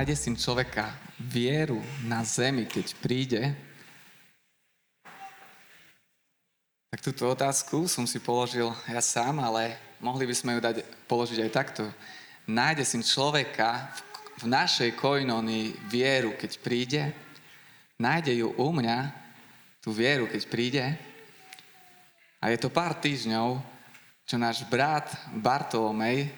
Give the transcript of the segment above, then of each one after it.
nájde syn človeka vieru na zemi, keď príde, tak túto otázku som si položil ja sám, ale mohli by sme ju dať, položiť aj takto. Nájde syn človeka v, v našej koinónii vieru, keď príde? Nájde ju u mňa, tú vieru, keď príde? A je to pár týždňov, čo náš brat Bartolomej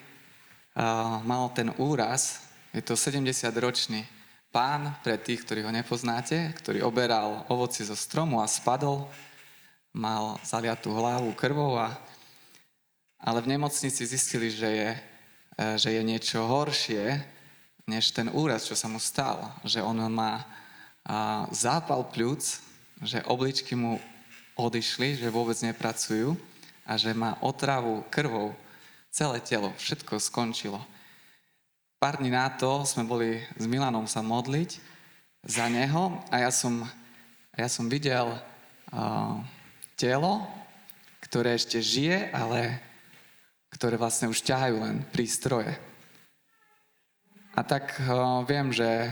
uh, mal ten úraz. Je to 70-ročný pán, pre tých, ktorí ho nepoznáte, ktorý oberal ovoci zo stromu a spadol. Mal zaliatú hlavu krvou, a, ale v nemocnici zistili, že je, uh, že je niečo horšie, než ten úraz, čo sa mu stal. Že on má zápal pľúc, že obličky mu odišli, že vôbec nepracujú a že má otravu krvou celé telo, všetko skončilo. Pár dní na to sme boli s Milanom sa modliť za neho a ja som, ja som videl uh, telo, ktoré ešte žije, ale ktoré vlastne už ťahajú len prístroje. A tak uh, viem, že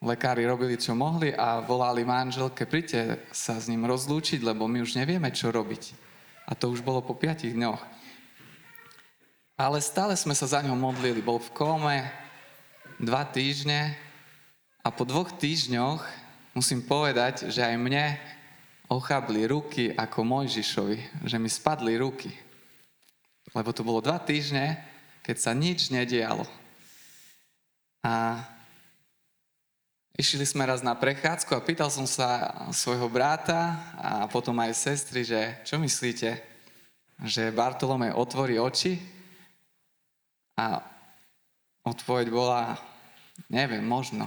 Lekári robili, čo mohli a volali manželke, príďte sa s ním rozlúčiť, lebo my už nevieme, čo robiť. A to už bolo po piatich dňoch. Ale stále sme sa za ňo modlili. Bol v kóme dva týždne a po dvoch týždňoch musím povedať, že aj mne ochabli ruky ako Mojžišovi, že mi spadli ruky. Lebo to bolo dva týždne, keď sa nič nedialo. A Išli sme raz na prechádzku a pýtal som sa svojho brata a potom aj sestry, že čo myslíte, že Bartolomej otvorí oči? A odpoveď bola, neviem, možno.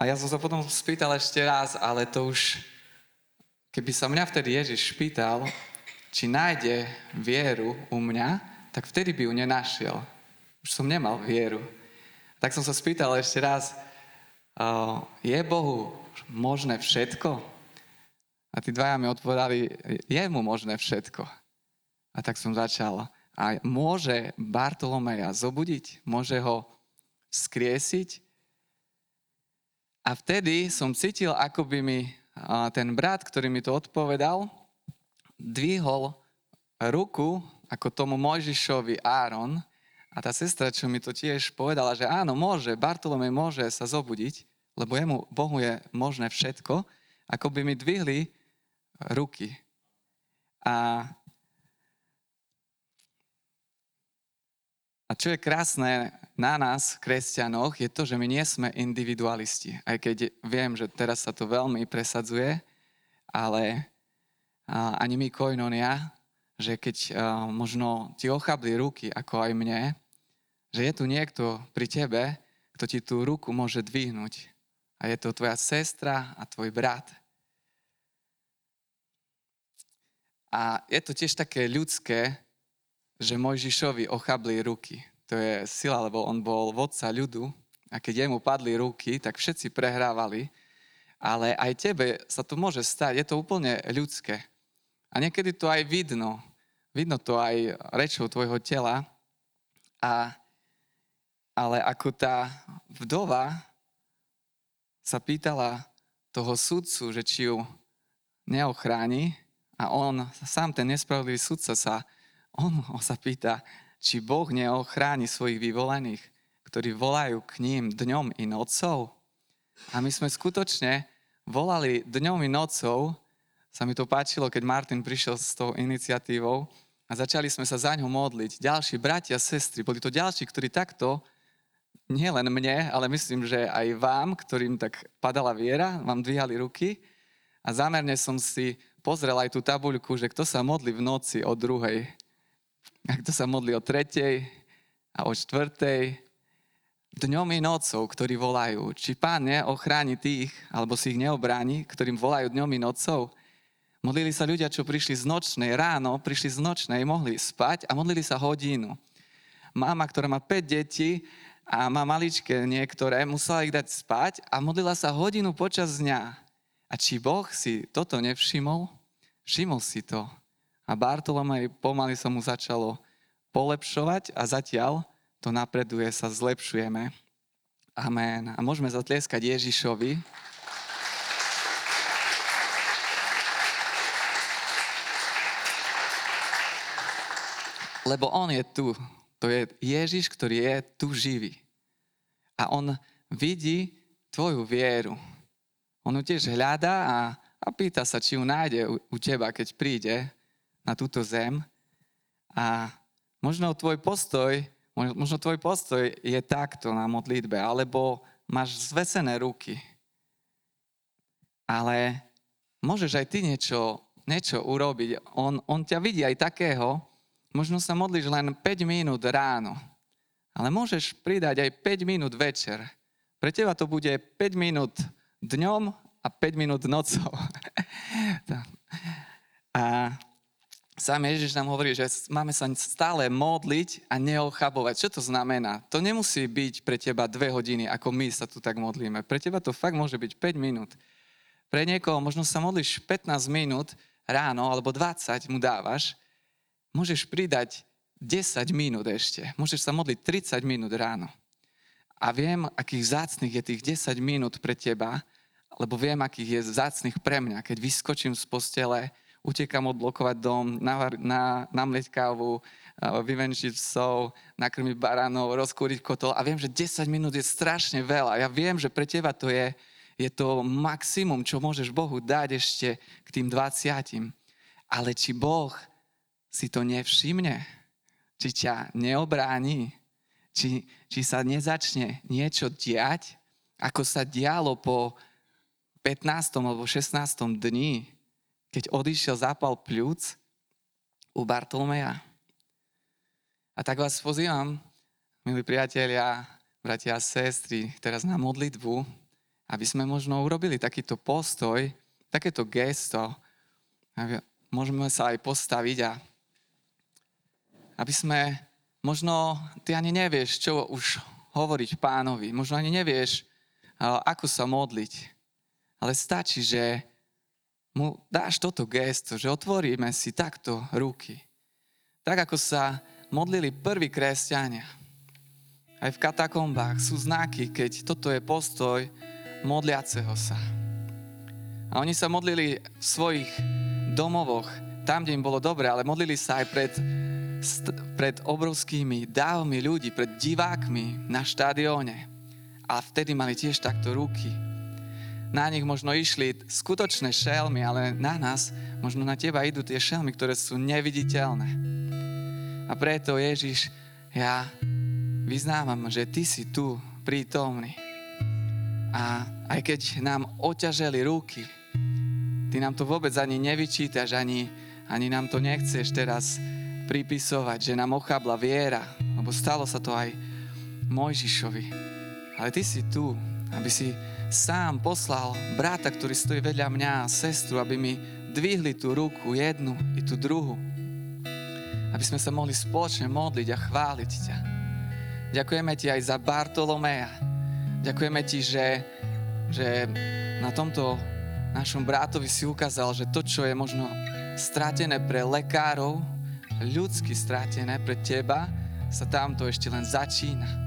A ja som sa potom spýtal ešte raz, ale to už, keby sa mňa vtedy Ježiš spýtal, či nájde vieru u mňa, tak vtedy by ju nenašiel. Už som nemal vieru. Tak som sa spýtal ešte raz, je Bohu možné všetko? A tí dvaja mi odpovedali, je mu možné všetko. A tak som začal. A môže Bartolomeja zobudiť? Môže ho skriesiť? A vtedy som cítil, ako by mi ten brat, ktorý mi to odpovedal, dvihol ruku, ako tomu Mojžišovi Áron, a tá sestra, čo mi to tiež povedala, že áno, môže, Bartolomej môže sa zobudiť, lebo jemu, Bohu je možné všetko, ako by mi dvihli ruky. A, a čo je krásne na nás, kresťanoch, je to, že my nie sme individualisti. Aj keď viem, že teraz sa to veľmi presadzuje, ale ani my koinonia, že keď možno ti ochabli ruky, ako aj mne, že je tu niekto pri tebe, kto ti tú ruku môže dvihnúť. A je to tvoja sestra a tvoj brat. A je to tiež také ľudské, že Mojžišovi ochabli ruky. To je sila, lebo on bol vodca ľudu a keď jemu padli ruky, tak všetci prehrávali. Ale aj tebe sa to môže stať. Je to úplne ľudské. A niekedy to aj vidno. Vidno to aj rečou tvojho tela. A ale ako tá vdova sa pýtala toho sudcu, že či ju neochráni a on, sám ten nespravodlivý sudca sa, on sa pýta, či Boh neochráni svojich vyvolených, ktorí volajú k ním dňom i nocou. A my sme skutočne volali dňom i nocou, sa mi to páčilo, keď Martin prišiel s tou iniciatívou a začali sme sa za ňo modliť. Ďalší bratia, sestry, boli to ďalší, ktorí takto nie len mne, ale myslím, že aj vám, ktorým tak padala viera, vám dvíhali ruky. A zámerne som si pozrel aj tú tabuľku, že kto sa modli v noci o druhej, a kto sa modli o tretej a o štvrtej, dňom i nocou, ktorí volajú. Či pán neochráni tých, alebo si ich neobráni, ktorým volajú dňom i nocou. Modlili sa ľudia, čo prišli z nočnej, ráno prišli z nočnej, mohli spať a modlili sa hodinu. Mama, ktorá má 5 detí, a má maličké niektoré, musela ich dať spať a modlila sa hodinu počas dňa. A či Boh si toto nevšimol? Všimol si to. A Bartolomej pomaly sa mu začalo polepšovať a zatiaľ to napreduje, sa zlepšujeme. Amen. A môžeme zatlieskať Ježišovi. Lebo on je tu. To je Ježiš, ktorý je tu živý. A on vidí tvoju vieru. On ju tiež hľadá a, a pýta sa, či ju nájde u, u teba, keď príde na túto zem. A možno tvoj postoj, možno tvoj postoj je takto na modlitbe, alebo máš zvesené ruky. Ale môžeš aj ty niečo, niečo urobiť. On, on ťa vidí aj takého, možno sa modlíš len 5 minút ráno, ale môžeš pridať aj 5 minút večer. Pre teba to bude 5 minút dňom a 5 minút nocou. a sám Ježiš nám hovorí, že máme sa stále modliť a neochabovať. Čo to znamená? To nemusí byť pre teba dve hodiny, ako my sa tu tak modlíme. Pre teba to fakt môže byť 5 minút. Pre niekoho možno sa modlíš 15 minút ráno alebo 20 mu dávaš môžeš pridať 10 minút ešte. Môžeš sa modliť 30 minút ráno. A viem, akých zácných je tých 10 minút pre teba, lebo viem, akých je zácných pre mňa. Keď vyskočím z postele, utekam odblokovať dom, na, na, namlieť kávu, vyvenčiť psov, nakrmiť baranov, rozkúriť kotol a viem, že 10 minút je strašne veľa. Ja viem, že pre teba to je, je to maximum, čo môžeš Bohu dať ešte k tým 20. Ale či Boh si to nevšimne, či ťa neobráni, či, či sa nezačne niečo diať, ako sa dialo po 15. alebo 16. dni, keď odišiel zápal pľúc u Bartolomeja. A tak vás pozývam, milí priatelia, bratia a sestry, teraz na modlitbu, aby sme možno urobili takýto postoj, takéto gesto. Môžeme sa aj postaviť a aby sme, možno ty ani nevieš, čo už hovoriť pánovi, možno ani nevieš, ako sa modliť, ale stačí, že mu dáš toto gesto, že otvoríme si takto ruky. Tak ako sa modlili prví kresťania. Aj v katakombách sú znaky, keď toto je postoj modliaceho sa. A oni sa modlili v svojich domovoch, tam, kde im bolo dobre, ale modlili sa aj pred pred obrovskými dávmi ľudí, pred divákmi na štadióne. A vtedy mali tiež takto ruky. Na nich možno išli skutočné šelmy, ale na nás, možno na teba idú tie šelmy, ktoré sú neviditeľné. A preto Ježiš, ja vyznávam, že ty si tu prítomný. A aj keď nám oťaželi ruky, ty nám to vôbec ani nevyčítaš, ani, ani nám to nechceš teraz pripisovať, že nám ochabla viera, lebo stalo sa to aj Mojžišovi. Ale ty si tu, aby si sám poslal brata, ktorý stojí vedľa mňa a sestru, aby mi dvihli tú ruku, jednu i tú druhu. Aby sme sa mohli spoločne modliť a chváliť ťa. Ďakujeme ti aj za Bartolomeja. Ďakujeme ti, že, že na tomto našom brátovi si ukázal, že to, čo je možno stratené pre lekárov, ľudsky stratené pre teba, sa tamto ešte len začína.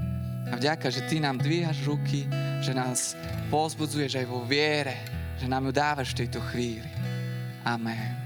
A vďaka, že ty nám dvíhaš ruky, že nás pozbudzuješ aj vo viere, že nám ju dávaš v tejto chvíli. Amen.